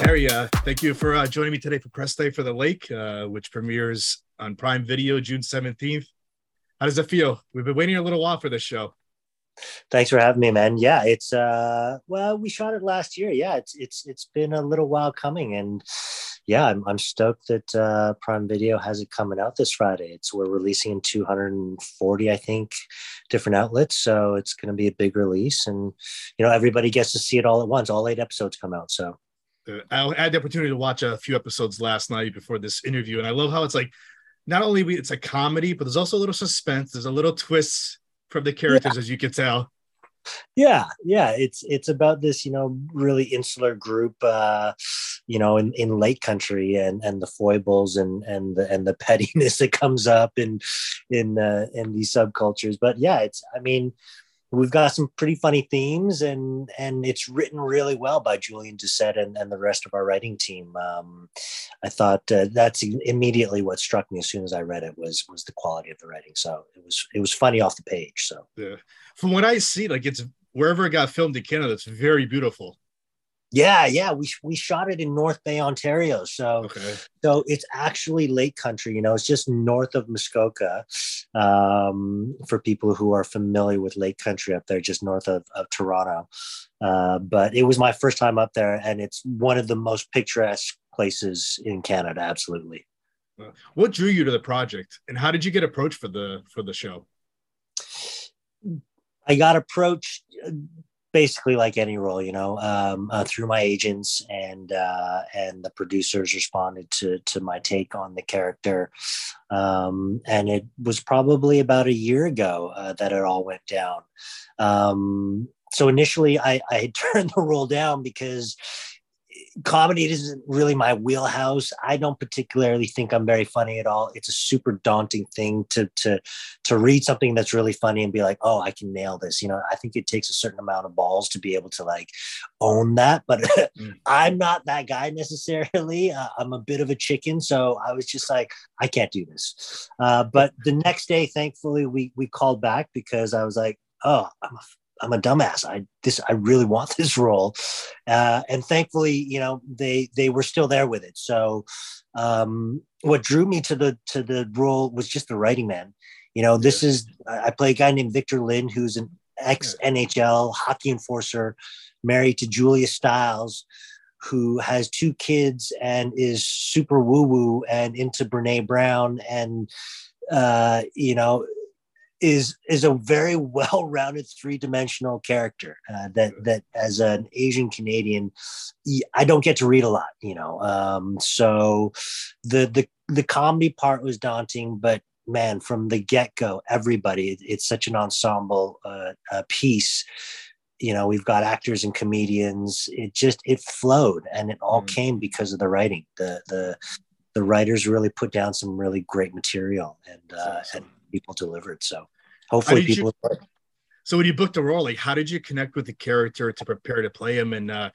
Terry, uh, thank you for uh, joining me today for Press Day for the Lake, uh, which premieres on Prime Video June 17th. How does it feel? We've been waiting a little while for this show. Thanks for having me, man. Yeah, it's uh well, we shot it last year. Yeah, it's it's it's been a little while coming and yeah, I'm I'm stoked that uh Prime Video has it coming out this Friday. It's we're releasing in 240, I think, different outlets. So it's gonna be a big release and you know everybody gets to see it all at once. All eight episodes come out. So I had the opportunity to watch a few episodes last night before this interview, and I love how it's like not only we, it's a comedy, but there's also a little suspense. There's a little twist from the characters, as you can tell. yeah yeah it's it's about this you know really insular group uh you know in in lake country and and the foibles and and the and the pettiness that comes up in in uh in these subcultures but yeah it's i mean we've got some pretty funny themes and and it's written really well by julian doucet and, and the rest of our writing team um i thought uh, that's immediately what struck me as soon as i read it was was the quality of the writing so it was it was funny off the page so Yeah. From what I see, like it's wherever it got filmed in Canada, it's very beautiful. Yeah, yeah, we we shot it in North Bay, Ontario. So Okay. so it's actually Lake Country. You know, it's just north of Muskoka. Um, for people who are familiar with Lake Country up there, just north of, of Toronto. Uh, but it was my first time up there, and it's one of the most picturesque places in Canada. Absolutely. What drew you to the project, and how did you get approached for the for the show? I got approached uh, basically like any role, you know, um, uh, through my agents and uh, and the producers responded to to my take on the character, um, and it was probably about a year ago uh, that it all went down. Um, so initially, I, I had turned the role down because comedy isn't really my wheelhouse. I don't particularly think I'm very funny at all. It's a super daunting thing to to to read something that's really funny and be like, oh, I can nail this. You know, I think it takes a certain amount of balls to be able to like own that. But Mm. I'm not that guy necessarily. Uh, I'm a bit of a chicken, so I was just like, I can't do this. Uh, but the next day, thankfully, we we called back because I was like, oh, I'm a I'm a dumbass. I this I really want this role, uh, and thankfully, you know, they they were still there with it. So, um, what drew me to the to the role was just the writing, man. You know, this is I play a guy named Victor Lynn, who's an ex NHL hockey enforcer, married to Julia Stiles, who has two kids and is super woo woo and into Brene Brown and uh, you know is is a very well-rounded three-dimensional character uh, that that as an Asian Canadian I don't get to read a lot you know um, so the the the comedy part was daunting but man from the get-go everybody it's such an ensemble uh, piece you know we've got actors and comedians it just it flowed and it all Mm. came because of the writing the the the writers really put down some really great material and uh, awesome. and people delivered. So hopefully did you- people. So when you booked the role, like how did you connect with the character to prepare to play him? And uh,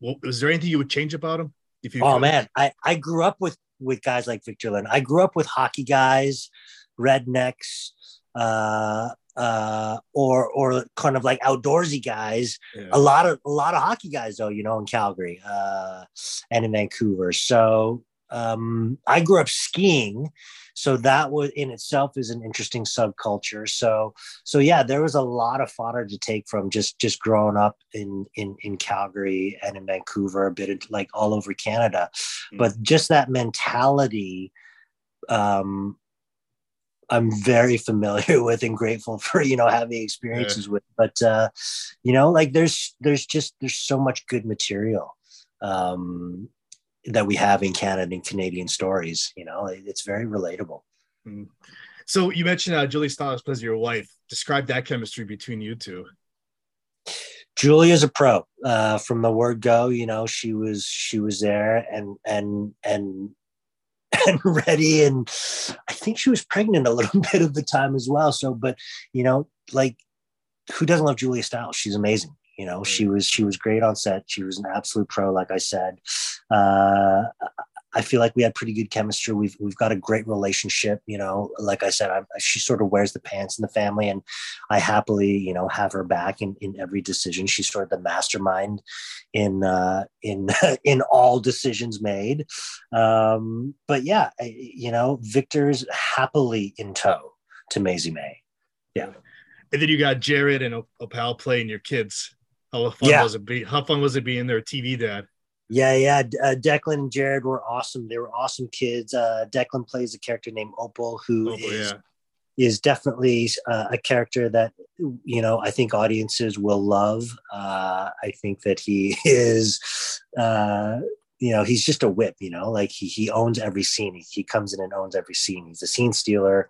well, was there anything you would change about him? If you oh could? man, I I grew up with with guys like Victor Lynn. I grew up with hockey guys, rednecks, uh, uh, or or kind of like outdoorsy guys. Yeah. A lot of a lot of hockey guys though, you know, in Calgary uh, and in Vancouver. So um, I grew up skiing. So that was in itself is an interesting subculture. So so yeah, there was a lot of fodder to take from just just growing up in in in Calgary and in Vancouver, a bit of, like all over Canada, Mm. but just that mentality. Um, I'm very familiar with and grateful for you know having experiences with. But uh, you know, like there's there's just there's so much good material um, that we have in Canada and Canadian stories. You know, it- it's very relatable. So you mentioned uh, Julie Stiles plays your wife. Describe that chemistry between you two. Julia's a pro uh, from the word go. You know, she was she was there, and and and and ready and i think she was pregnant a little bit of the time as well so but you know like who doesn't love julia stiles she's amazing you know she was she was great on set she was an absolute pro like i said uh, I feel like we had pretty good chemistry. We've we've got a great relationship. You know, like I said, I, she sort of wears the pants in the family, and I happily, you know, have her back in, in every decision. She's sort of the mastermind in uh, in in all decisions made. Um, but yeah, you know, Victor's happily in tow to Maisy May. Yeah, and then you got Jared and Opal playing your kids. How fun yeah. was it? Be how fun was it being their TV dad? Yeah, yeah. Uh, Declan and Jared were awesome. They were awesome kids. Uh, Declan plays a character named Opal, who Opal, is, yeah. is definitely uh, a character that you know I think audiences will love. Uh, I think that he is uh, you know he's just a whip you know like he, he owns every scene. He, he comes in and owns every scene. He's a scene stealer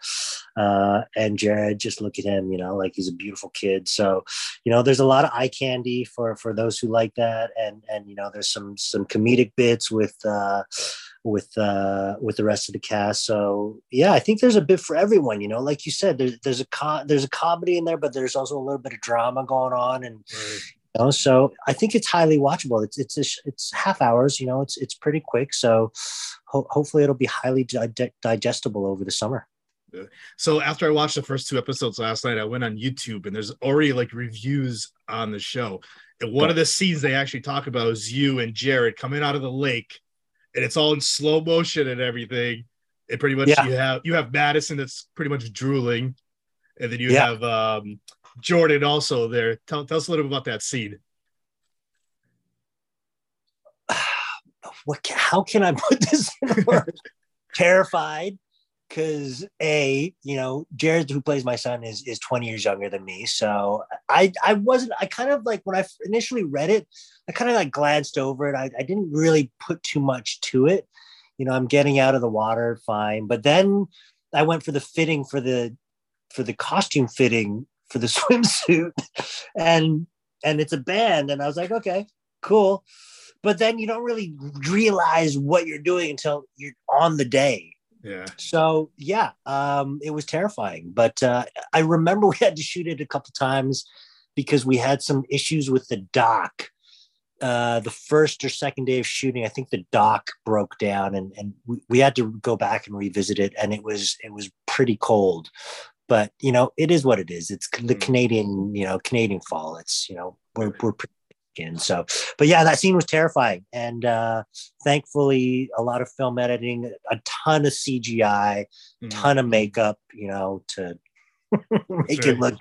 uh, and jared just look at him you know like he's a beautiful kid. So you know there's a lot of eye candy for for those who like that. And and you know there's some some comedic bits with uh with uh with the rest of the cast. So yeah i think there's a bit for everyone you know like you said there's there's a co- there's a comedy in there but there's also a little bit of drama going on. And know, so I think it's highly watchable. It's it's a, it's half hours. You know, it's it's pretty quick. So ho- hopefully it'll be highly di- digestible over the summer. So after I watched the first two episodes last night, I went on YouTube and there's already like reviews on the show. And one of the scenes they actually talk about is you and Jared coming out of the lake, and it's all in slow motion and everything. And pretty much yeah. you have you have Madison that's pretty much drooling, and then you yeah. have um Jordan also there. Tell, tell us a little bit about that scene. What? How can I put this in words? Terrified, because a you know Jared, who plays my son, is is 20 years younger than me. So I I wasn't. I kind of like when I initially read it, I kind of like glanced over it. I, I didn't really put too much to it. You know, I'm getting out of the water, fine. But then I went for the fitting for the for the costume fitting for the swimsuit. And and it's a band. And i was like okay cool. But then you don't really realize what you're doing until you're on the day. Yeah. So yeah um it was terrifying. But uh i remember we had to shoot it a couple times because we had some issues with the dock. Uh, the first or second day of shooting, I think the dock broke down, and and we, we had to go back and revisit it, and it was it was pretty cold but you know it is what it is it's the mm. canadian you know canadian fall it's you know we're, we're pretty in so but yeah that scene was terrifying and uh thankfully a lot of film editing a ton of cgi mm-hmm. ton of makeup you know to make it look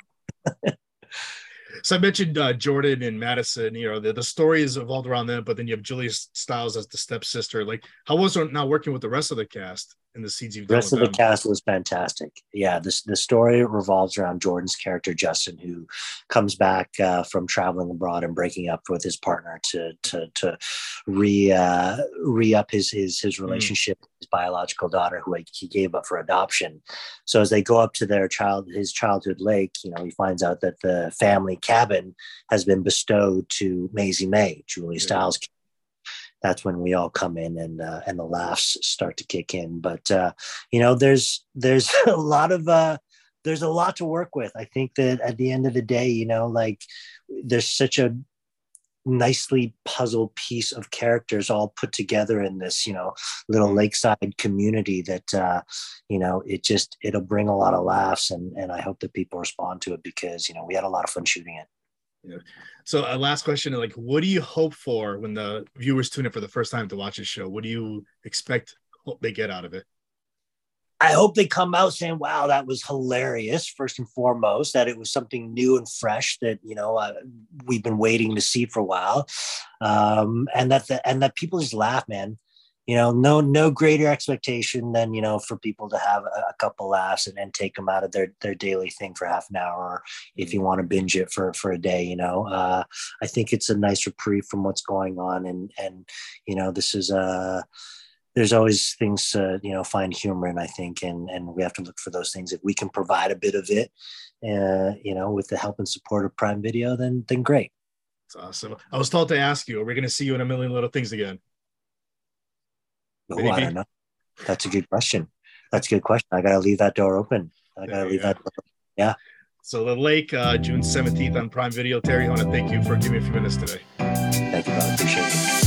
so I mentioned uh, Jordan and Madison. You know, the, the story is evolved around them, but then you have Julia Stiles as the stepsister. Like, how was it now working with the rest of the cast? And the scenes you've the rest of the cast was fantastic. Yeah, this the story revolves around Jordan's character Justin, who comes back uh, from traveling abroad and breaking up with his partner to to to re uh, re up his his his hmm. relationship mm. with his biological daughter, who he gave up for adoption. So as they go up to their child his childhood lake, you know, he finds out that the family cabin has been bestowed to Maisy May, Julia Stiles' that's when we all come in and uh, and the laughs start to kick in. But uh, you know, there's there's a lot of uh, there's a lot to work with. I think that at the end of the day, you know, like there's such a nicely puzzled piece of characters all put together in this you know little lakeside community that uh you know it just it'll bring a lot of laughs and and i hope that people respond to it because you know we had a lot of fun shooting it yeah. So, uh, last question: like, what do you hope for when the viewers tune in for the first time to watch this show? What do you expect hope they get out of it? I hope they come out saying, "Wow, that was hilarious!" First and foremost, that it was something new and fresh that you know uh, we've been waiting to see for a while, um, and that the, and that people just laugh, man you know, no no greater expectation than you know for people to have a, a couple laughs and then take them out of their their daily thing for half an hour, or if you want to binge it for for a day. You know, uh, I think it's a nice reprieve from what's going on, and and you know, this is a uh, there's always things to you know find humor in i think and and we have to look for those things. If we can provide a bit of it uh, you know with the help and support of prime video then then great. It's awesome. I was told to ask you are we going to see you in a million little things again Oh, I don't know. That's a good question. That's a good question. I gotta leave that door open. I gotta leave that. Door. Yeah. So the lake, uh, June 17th on Prime Video. Terry, I want to thank you for giving me a few minutes today. Thank you, brother. Appreciate it.